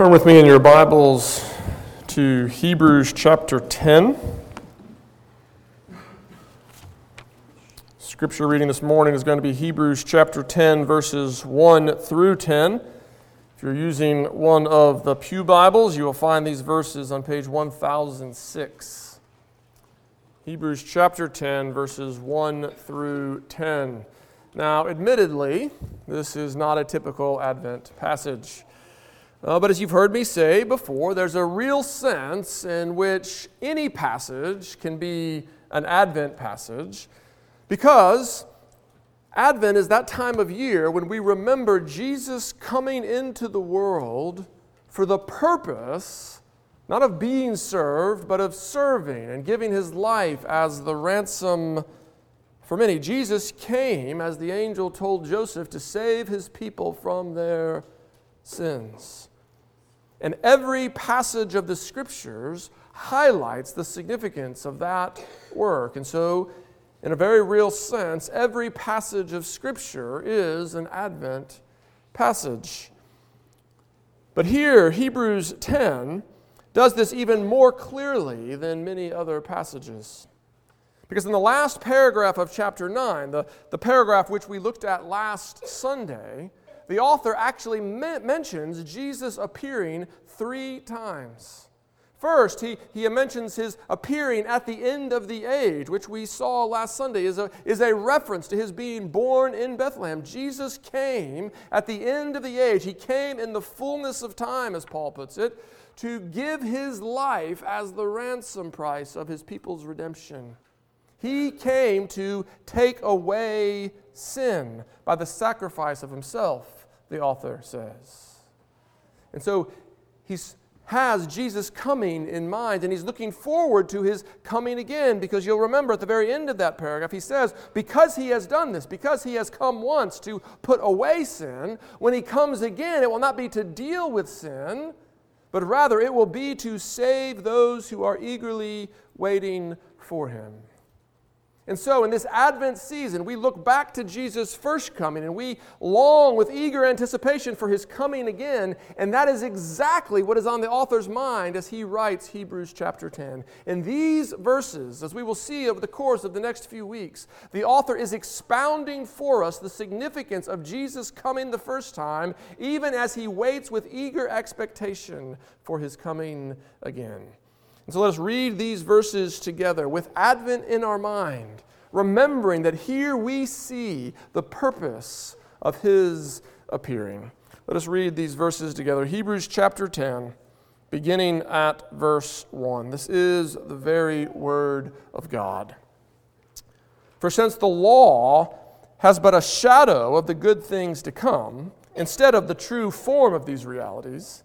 Turn with me in your Bibles to Hebrews chapter 10. Scripture reading this morning is going to be Hebrews chapter 10, verses 1 through 10. If you're using one of the Pew Bibles, you will find these verses on page 1006. Hebrews chapter 10, verses 1 through 10. Now, admittedly, this is not a typical Advent passage. Uh, but as you've heard me say before, there's a real sense in which any passage can be an Advent passage because Advent is that time of year when we remember Jesus coming into the world for the purpose not of being served, but of serving and giving his life as the ransom for many. Jesus came, as the angel told Joseph, to save his people from their sins. And every passage of the scriptures highlights the significance of that work. And so, in a very real sense, every passage of scripture is an Advent passage. But here, Hebrews 10 does this even more clearly than many other passages. Because in the last paragraph of chapter 9, the, the paragraph which we looked at last Sunday, the author actually me- mentions Jesus appearing three times. First, he, he mentions his appearing at the end of the age, which we saw last Sunday, is a, is a reference to his being born in Bethlehem. Jesus came at the end of the age. He came in the fullness of time, as Paul puts it, to give his life as the ransom price of his people's redemption. He came to take away sin by the sacrifice of himself the author says. And so he has Jesus coming in mind, and he's looking forward to his coming again because you'll remember at the very end of that paragraph, he says, Because he has done this, because he has come once to put away sin, when he comes again, it will not be to deal with sin, but rather it will be to save those who are eagerly waiting for him. And so, in this Advent season, we look back to Jesus' first coming and we long with eager anticipation for his coming again. And that is exactly what is on the author's mind as he writes Hebrews chapter 10. In these verses, as we will see over the course of the next few weeks, the author is expounding for us the significance of Jesus coming the first time, even as he waits with eager expectation for his coming again. And so let us read these verses together with Advent in our mind, remembering that here we see the purpose of his appearing. Let us read these verses together. Hebrews chapter 10, beginning at verse 1. This is the very word of God. For since the law has but a shadow of the good things to come, instead of the true form of these realities,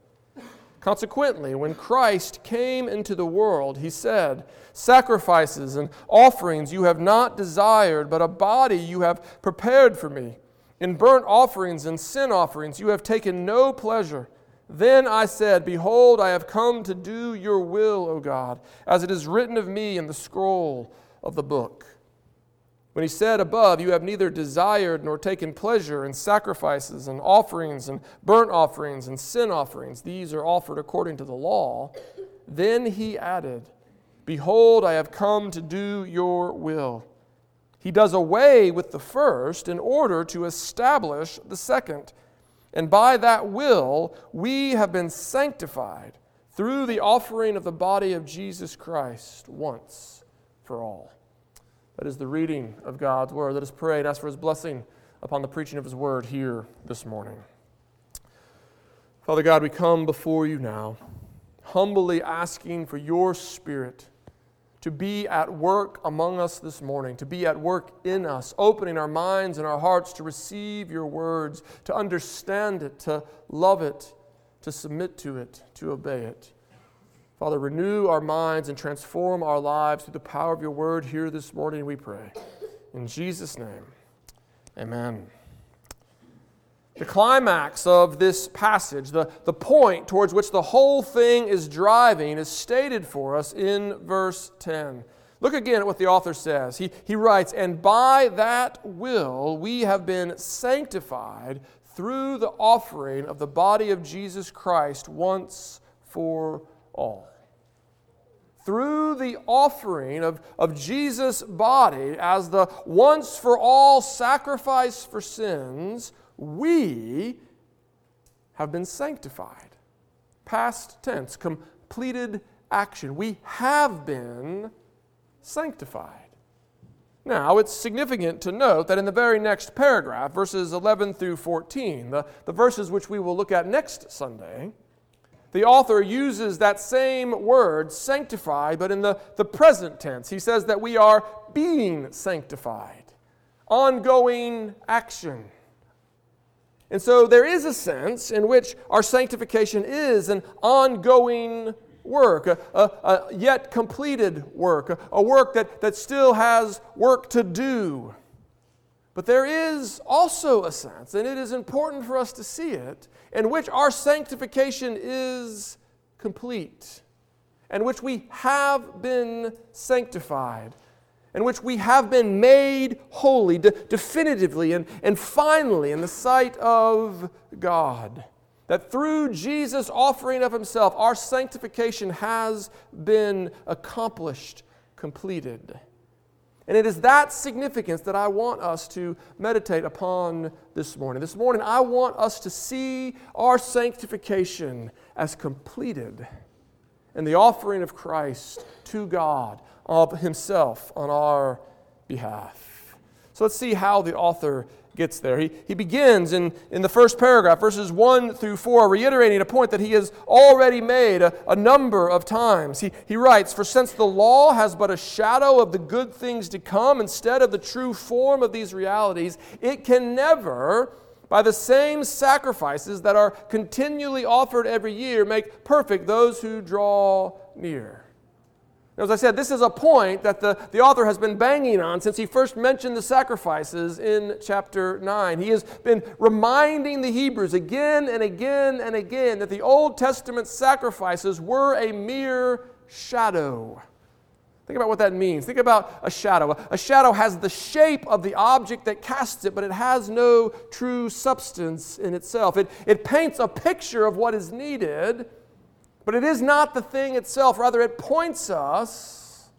Consequently, when Christ came into the world, he said, Sacrifices and offerings you have not desired, but a body you have prepared for me. In burnt offerings and sin offerings you have taken no pleasure. Then I said, Behold, I have come to do your will, O God, as it is written of me in the scroll of the book. When he said above, You have neither desired nor taken pleasure in sacrifices and offerings and burnt offerings and sin offerings, these are offered according to the law, then he added, Behold, I have come to do your will. He does away with the first in order to establish the second. And by that will, we have been sanctified through the offering of the body of Jesus Christ once for all. That is the reading of God's word. Let us pray and ask for his blessing upon the preaching of his word here this morning. Father God, we come before you now, humbly asking for your spirit to be at work among us this morning, to be at work in us, opening our minds and our hearts to receive your words, to understand it, to love it, to submit to it, to obey it. Father, renew our minds and transform our lives through the power of your word here this morning, we pray. In Jesus' name, amen. The climax of this passage, the, the point towards which the whole thing is driving, is stated for us in verse 10. Look again at what the author says. He, he writes, And by that will we have been sanctified through the offering of the body of Jesus Christ once for all. Through the offering of, of Jesus' body as the once for all sacrifice for sins, we have been sanctified. Past tense, completed action. We have been sanctified. Now, it's significant to note that in the very next paragraph, verses 11 through 14, the, the verses which we will look at next Sunday, the author uses that same word, sanctify, but in the, the present tense. He says that we are being sanctified, ongoing action. And so there is a sense in which our sanctification is an ongoing work, a, a, a yet completed work, a, a work that, that still has work to do. But there is also a sense, and it is important for us to see it, in which our sanctification is complete, in which we have been sanctified in which we have been made holy de- definitively and, and finally in the sight of God. That through Jesus' offering of himself, our sanctification has been accomplished, completed. And it is that significance that I want us to meditate upon this morning. This morning, I want us to see our sanctification as completed in the offering of Christ to God of himself on our behalf. So let's see how the author gets there. He, he begins in, in the first paragraph, verses 1 through 4, reiterating a point that he has already made a, a number of times. He, he writes, For since the law has but a shadow of the good things to come instead of the true form of these realities, it can never, by the same sacrifices that are continually offered every year, make perfect those who draw near. As I said, this is a point that the, the author has been banging on since he first mentioned the sacrifices in chapter 9. He has been reminding the Hebrews again and again and again that the Old Testament sacrifices were a mere shadow. Think about what that means. Think about a shadow. A shadow has the shape of the object that casts it, but it has no true substance in itself. It, it paints a picture of what is needed but it is not the thing itself, rather, it points us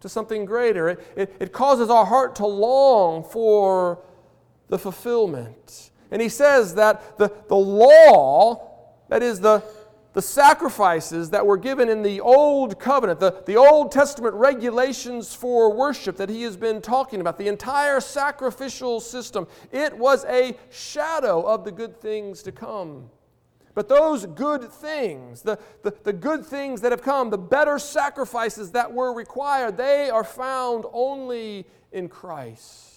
to something greater. It, it, it, causes our heart to long for the fulfillment. And he says that the, the law, that is, the, the sacrifices that were given in the Old Covenant, the, the Old Testament regulations for worship that he has been talking about, the entire sacrificial system, it was a shadow of the good things to come. But those good things, the, the, the, good things that have come, the better sacrifices that were required, they are found only in Christ.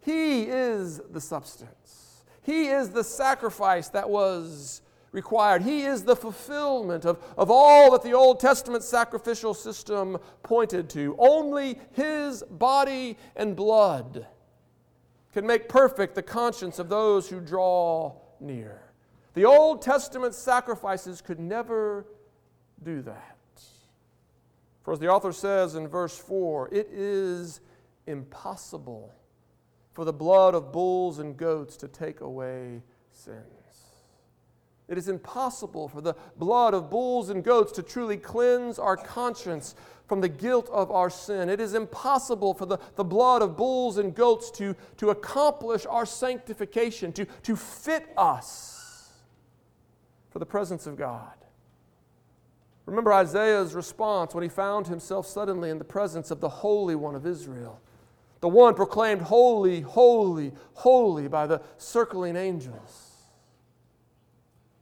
He is the substance, He is the sacrifice that was required. He is the fulfillment of, of all that the Old Testament sacrificial system pointed to. Only His body and blood can make perfect the conscience of those who draw near. The Old Testament sacrifices could never do that. For as the author says in verse 4, it is impossible for the blood of bulls and goats to take away sins. It is impossible for the blood of bulls and goats to truly cleanse our conscience from the guilt of our sin. It is impossible for the, the blood of bulls and goats to, to accomplish our sanctification, to, to fit us for the presence of God. Remember Isaiah's response when he found himself suddenly in the presence of the Holy One of Israel, the one proclaimed holy, holy, holy by the circling angels.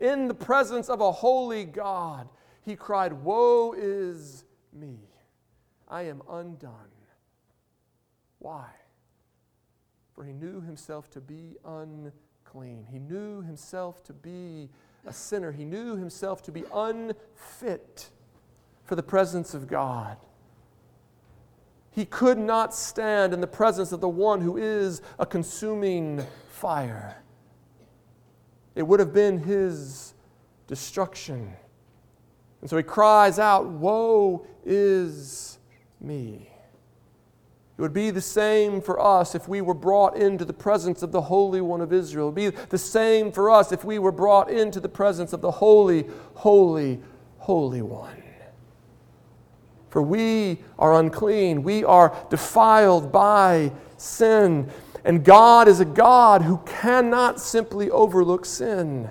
In the presence of a holy God, he cried, Woe is me! I am undone. Why? For he knew himself to be unclean. He knew himself to be a sinner. He knew himself to be unfit for the presence of God. He could not stand in the presence of the one who is a consuming fire. It would have been his destruction. And so he cries out, Woe is me. It would be the same for us if we were brought into the presence of the Holy One of Israel. It would be the same for us if we were brought into the presence of the Holy, Holy, Holy One. For we are unclean, we are defiled by sin. And God is a God who cannot simply overlook sin.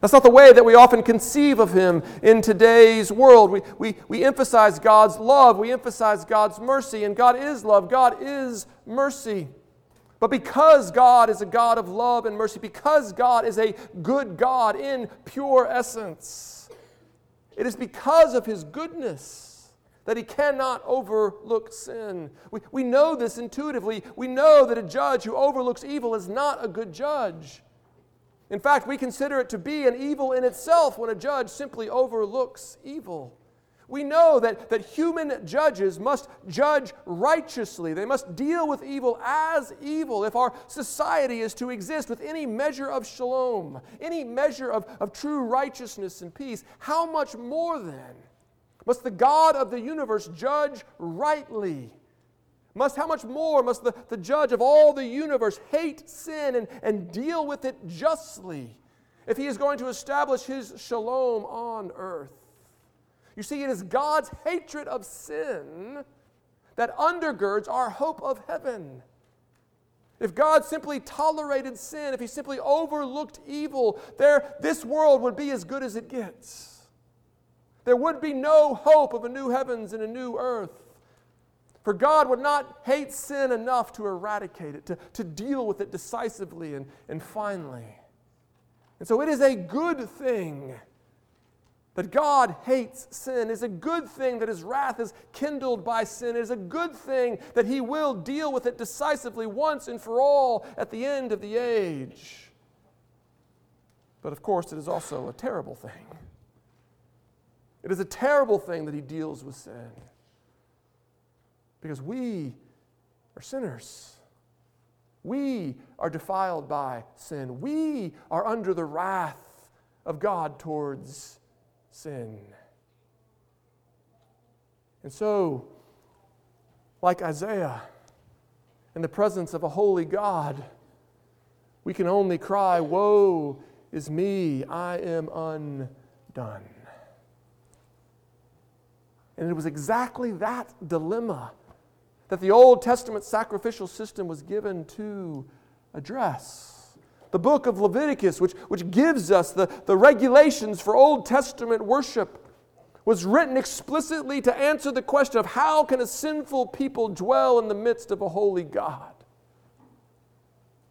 That's not the way that we often conceive of Him in today's world. We, we, we emphasize God's love, we emphasize God's mercy, and God is love, God is mercy. But because God is a God of love and mercy, because God is a good God in pure essence, it is because of His goodness that He cannot overlook sin. We, we know this intuitively. We know that a judge who overlooks evil is not a good judge. In fact, we consider it to be an evil in itself when a judge simply overlooks evil. We know that, that human judges must judge righteously. They must deal with evil as evil if our society is to exist with any measure of shalom, any measure of, of true righteousness and peace. How much more then must the God of the universe judge rightly? Must, how much more must the, the judge of all the universe hate sin and, and deal with it justly if he is going to establish his shalom on earth? You see, it is God's hatred of sin that undergirds our hope of heaven. If God simply tolerated sin, if he simply overlooked evil, there, this world would be as good as it gets. There would be no hope of a new heavens and a new earth. For God would not hate sin enough to eradicate it, to, to deal with it decisively and, and finally. And so it is a good thing that God hates sin. It is a good thing that his wrath is kindled by sin. It is a good thing that he will deal with it decisively once and for all at the end of the age. But of course, it is also a terrible thing. It is a terrible thing that he deals with sin because we are sinners. We are defiled by sin. We are under the wrath of God towards sin. And so, like Isaiah, in the presence of a holy God, we can only cry, Woe is me, I am undone. And it was exactly that dilemma that the Old Testament sacrificial system was given to address. The book of Leviticus, which, which gives us the, the regulations for Old Testament worship, was written explicitly to answer the question of how can a sinful people dwell in the midst of a holy God?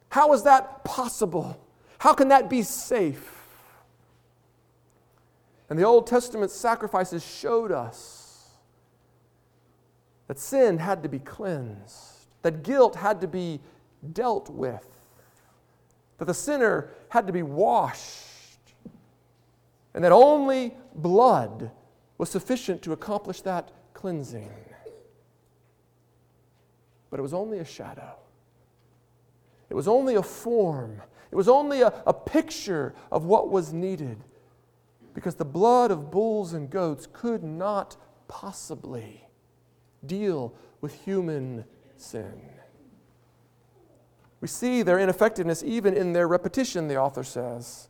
How is that possible? How can that be safe? And the Old Testament sacrifices showed us that sin had to be cleansed, that guilt had to be dealt with, that the sinner had to be washed, and that only blood was sufficient to accomplish that cleansing. But it was only a shadow. It was only a form. It was only a, a picture of what was needed. Because the blood of bulls and goats could not possibly deal with human sin. We see their ineffectiveness even in their repetition, the author says.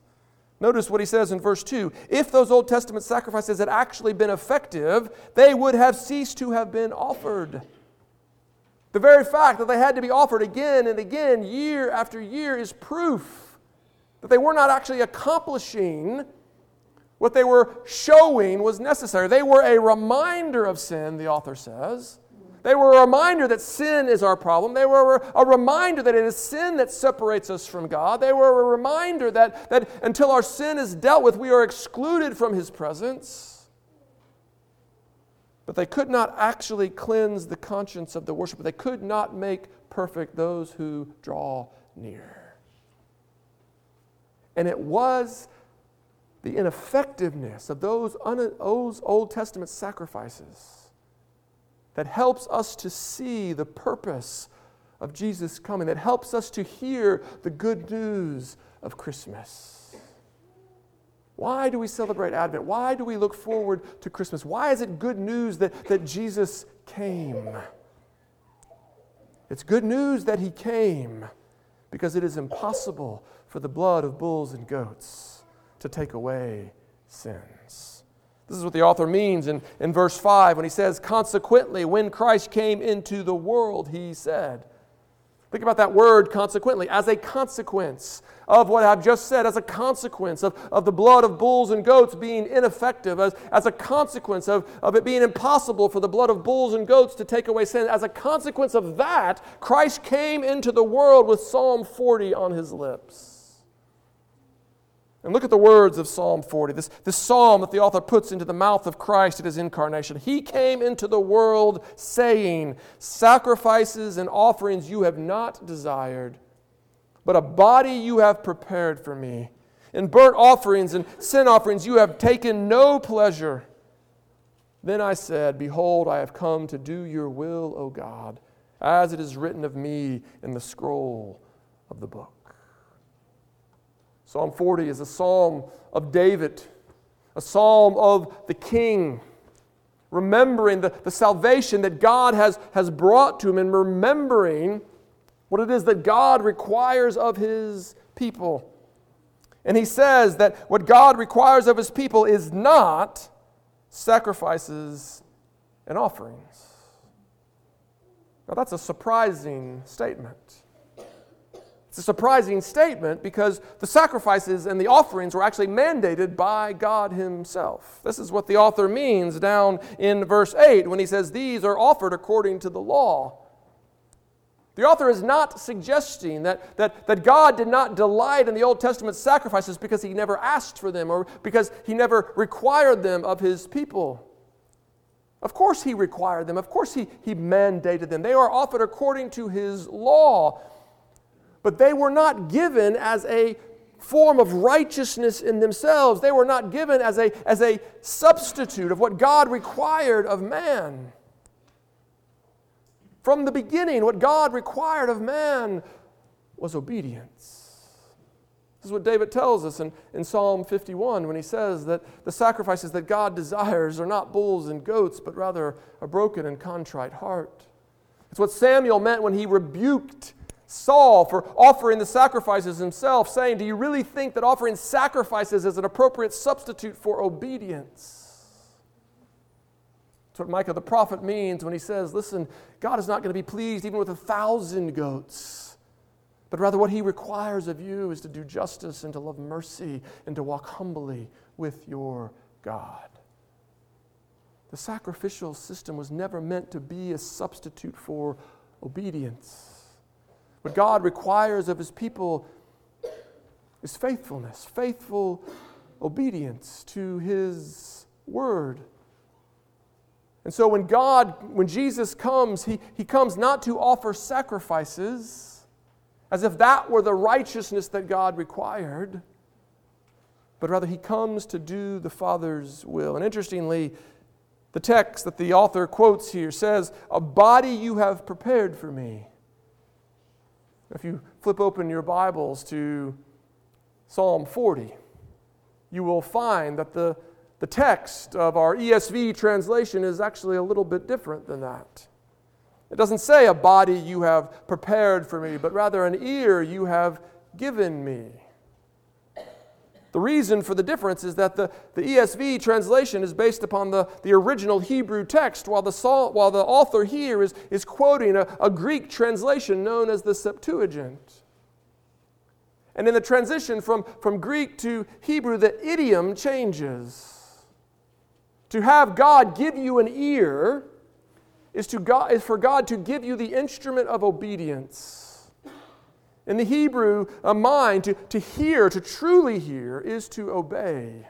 Notice what he says in verse 2 If those Old Testament sacrifices had actually been effective, they would have ceased to have been offered. The very fact that they had to be offered again and again, year after year, is proof that they were not actually accomplishing what they were showing was necessary. They were a reminder of sin, the author says. They were a reminder that sin is our problem. They were a reminder that it is sin that separates us from God. They were a reminder that, that until our sin is dealt with, we are excluded from His presence. But they could not actually cleanse the conscience of the worshiper. They could not make perfect those who draw near. And it was the ineffectiveness of those, un- those Old Testament sacrifices that helps us to see the purpose of Jesus coming, that helps us to hear the good news of Christmas. Why do we celebrate Advent? Why do we look forward to Christmas? Why is it good news that, that Jesus came? It's good news that he came because it is impossible for the blood of bulls and goats to take away sins. This is what the author means in, in verse 5 when he says, Consequently, when Christ came into the world, he said, Think about that word consequently, as a consequence of what I've just said, as a consequence of, of the blood of bulls and goats being ineffective, as, as a consequence of, of it being impossible for the blood of bulls and goats to take away sin. As a consequence of that, Christ came into the world with Psalm 40 on his lips. And look at the words of Psalm 40, this, this psalm that the author puts into the mouth of Christ at his incarnation. He came into the world saying, Sacrifices and offerings you have not desired, but a body you have prepared for me. In burnt offerings and sin offerings you have taken no pleasure. Then I said, Behold, I have come to do your will, O God, as it is written of me in the scroll of the book. Psalm 40 is a psalm of David, a psalm of the king, remembering the, the salvation that God has, has brought to him and remembering what it is that God requires of his people. And he says that what God requires of his people is not sacrifices and offerings. Now, that's a surprising statement. A surprising statement because the sacrifices and the offerings were actually mandated by God Himself. This is what the author means down in verse 8 when he says, These are offered according to the law. The author is not suggesting that, that, that God did not delight in the Old Testament sacrifices because he never asked for them or because he never required them of his people. Of course, he required them. Of course, he, he mandated them. They are offered according to his law but they were not given as a form of righteousness in themselves. They were not given as a, as a substitute of what God required of man. From the beginning, what God required of man was obedience. This is what David tells us in, in Psalm 51 when he says that the sacrifices that God desires are not bulls and goats, but rather a broken and contrite heart. It's what Samuel meant when he rebuked Saul for offering the sacrifices himself, saying, Do you really think that offering sacrifices is an appropriate substitute for obedience? That's what Micah the prophet means when he says, Listen, God is not going to be pleased even with a thousand goats, but rather what he requires of you is to do justice and to love mercy and to walk humbly with your God. The sacrificial system was never meant to be a substitute for obedience. What God requires of his people is faithfulness, faithful obedience to his word. And so when God, when Jesus comes, he, he comes not to offer sacrifices as if that were the righteousness that God required, but rather he comes to do the Father's will. And interestingly, the text that the author quotes here says, A body you have prepared for me. If you flip open your Bibles to Psalm 40, you will find that the, the text of our ESV translation is actually a little bit different than that. It doesn't say a body you have prepared for me, but rather an ear you have given me. The reason for the difference is that the, the ESV translation is based upon the, the original Hebrew text, while the, while the author here is, is quoting a, a Greek translation known as the Septuagint. And in the transition from, from Greek to Hebrew, the idiom changes. To have God give you an ear is, to God, is for God to give you the instrument of obedience. In the Hebrew a mind, to, to hear, to truly hear, is to obey.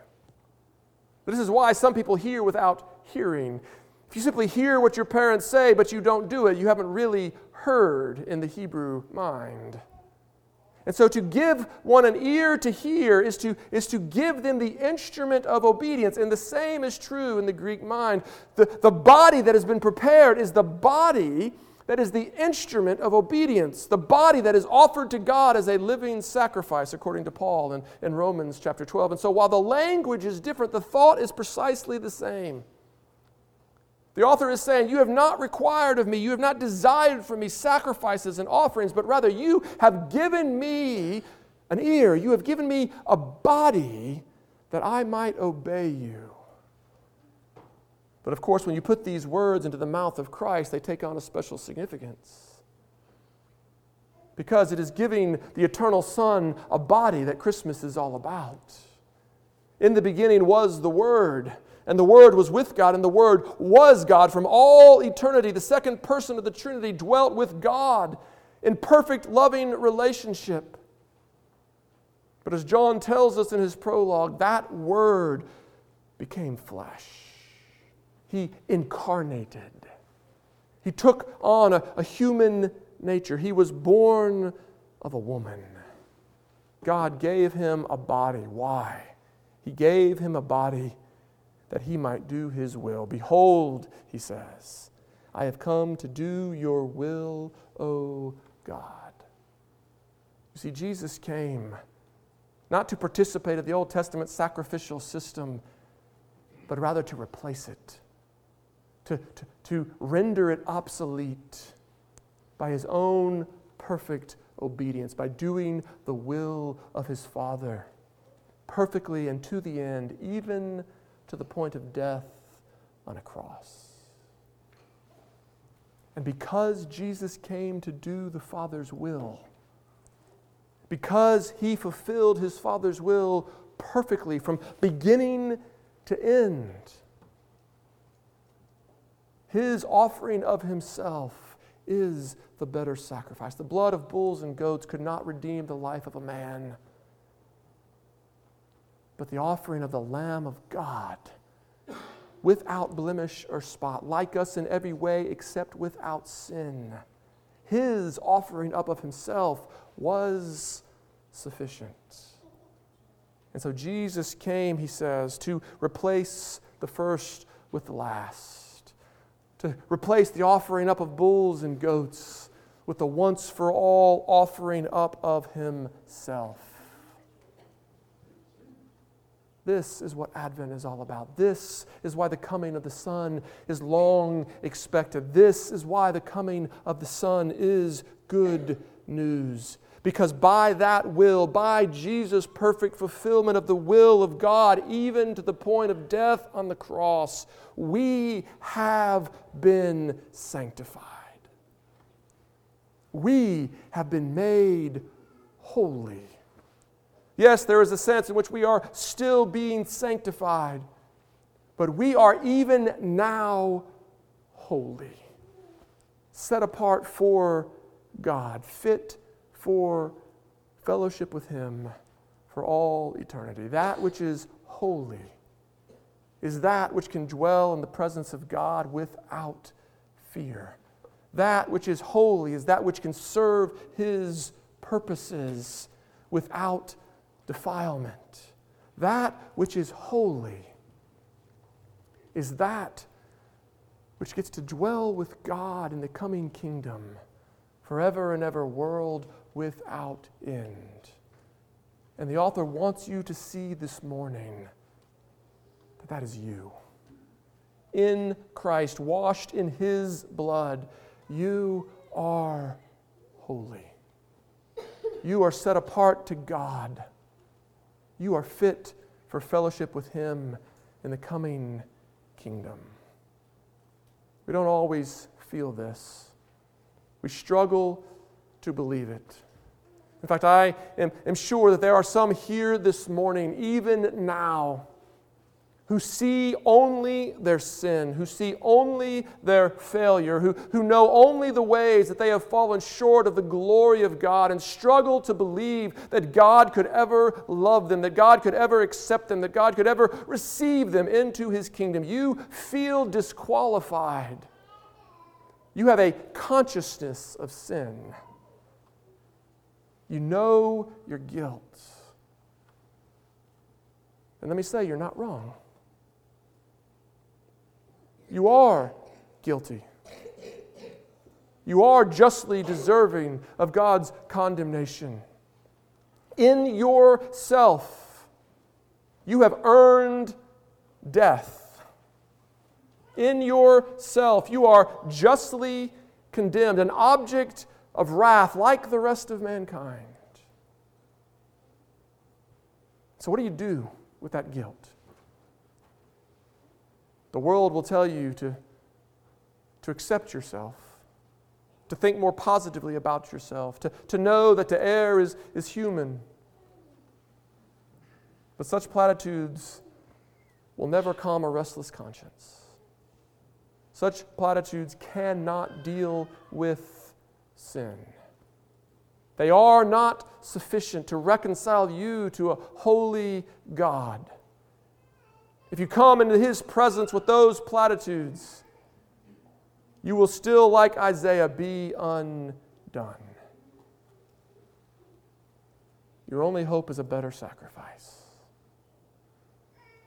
This is why some people hear without hearing. If you simply hear what your parents say, but you don't do it, you haven't really heard in the Hebrew mind. And so to give one an ear to hear is to, is to give them the instrument of obedience. And the same is true in the Greek mind. The, the body that has been prepared is the body that is the instrument of obedience, the body that is offered to God as a living sacrifice, according to Paul in, in Romans chapter 12. And so while the language is different, the thought is precisely the same. The author is saying, You have not required of me, you have not desired from me sacrifices and offerings, but rather you have given me an ear, you have given me a body that I might obey you. But of course, when you put these words into the mouth of Christ, they take on a special significance. Because it is giving the eternal Son a body that Christmas is all about. In the beginning was the Word, and the Word was with God, and the Word was God. From all eternity, the second person of the Trinity dwelt with God in perfect loving relationship. But as John tells us in his prologue, that Word became flesh he incarnated. He took on a, a human nature. He was born of a woman. God gave him a body. Why? He gave him a body that he might do his will. Behold, he says, I have come to do your will, O God. You see, Jesus came not to participate in the Old Testament sacrificial system, but rather to replace it to, to, to render it obsolete by his own perfect obedience, by doing the will of his Father perfectly and to the end, even to the point of death on a cross. And because Jesus came to do the Father's will, because he fulfilled his Father's will perfectly from beginning to end, his offering of himself is the better sacrifice. The blood of bulls and goats could not redeem the life of a man. But the offering of the Lamb of God, without blemish or spot, like us in every way except without sin, his offering up of himself was sufficient. And so Jesus came, he says, to replace the first with the last to replace the offering up of bulls and goats with the once for all offering up of himself. This is what Advent is all about. This is why the coming of the Son is long expected. This is why the coming of the Son is good news. Because by that will, by Jesus' perfect fulfillment of the will of God, even to the point of death on the cross, we have been sanctified. We have been made holy. Yes, there is a sense in which we are still being sanctified, but we are even now holy, set apart for God, fit for fellowship with Him for all eternity. That which is holy is that which can dwell in the presence of God without fear. That which is holy is that which can serve His purposes without defilement. That which is holy is that which gets to dwell with God in the coming kingdom forever and ever, world without end. And the author wants you to see this morning that that is you. In Christ, washed in his blood, you are holy. You are set apart to God. You are fit for fellowship with him in the coming kingdom. We don't always feel this. We struggle to believe it. In fact, I am, am sure that there are some here this morning, even now, who see only their sin, who see only their failure, who, who know only the ways that they have fallen short of the glory of God and struggle to believe that God could ever love them, that God could ever accept them, that God could ever receive them into his kingdom. You feel disqualified. You have a consciousness of sin. You know your guilt. And let me say, you're not wrong. You are guilty. You are justly deserving of God's condemnation. In yourself, you have earned death. In yourself, you are justly condemned, an object of wrath like the rest of mankind. So, what do you do with that guilt? The world will tell you to, to accept yourself, to think more positively about yourself, to, to know that to err is, is human. But such platitudes will never calm a restless conscience. Such platitudes cannot deal with sin. They are not sufficient to reconcile you to a holy God. If you come into his presence with those platitudes, you will still, like Isaiah, be undone. Your only hope is a better sacrifice.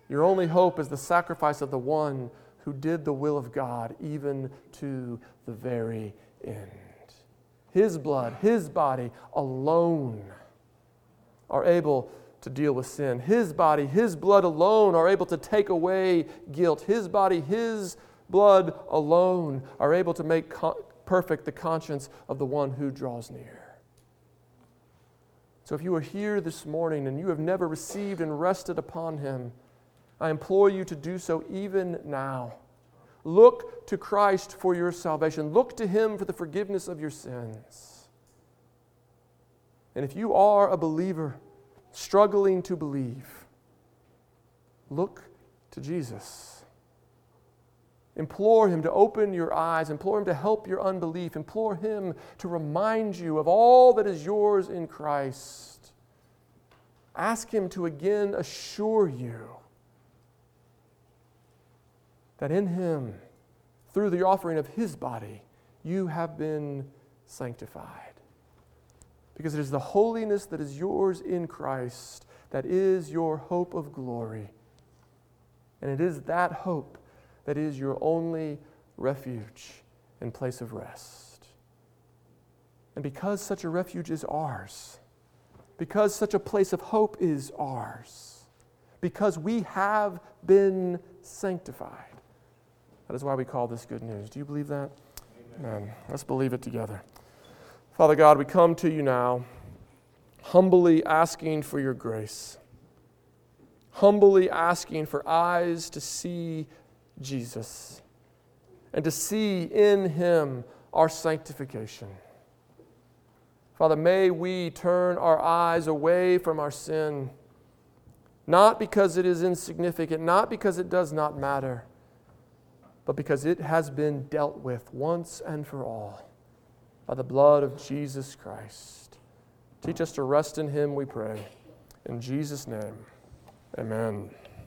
Your only hope is the sacrifice of the one who did the will of God even to the very end. His blood, his body alone are able to deal with sin. His body, His blood alone are able to take away guilt. His body, His blood alone are able to make co- perfect the conscience of the one who draws near. So if you are here this morning and you have never received and rested upon Him, I implore you to do so even now. Look to Christ for your salvation. Look to Him for the forgiveness of your sins. And if you are a believer, struggling to believe, look to Jesus. Implore Him to open your eyes, implore Him to help your unbelief, implore Him to remind you of all that is yours in Christ. Ask Him to again assure you that in Him, through the offering of His body, you have been sanctified because it is the holiness that is yours in Christ that is your hope of glory. And it is that hope that is your only refuge and place of rest. And because such a refuge is ours, because such a place of hope is ours, because we have been sanctified, that is why we call this good news. Do you believe that? Amen. Amen. Let's believe it together. Father God, we come to you now, humbly asking for your grace, humbly asking for eyes to see Jesus and to see in him our sanctification. Father, may we turn our eyes away from our sin, not because it is insignificant, not because it does not matter, but because it has been dealt with once and for all by the blood of Jesus Christ. Teach us to rest in Him, we pray. In Jesus' name, amen.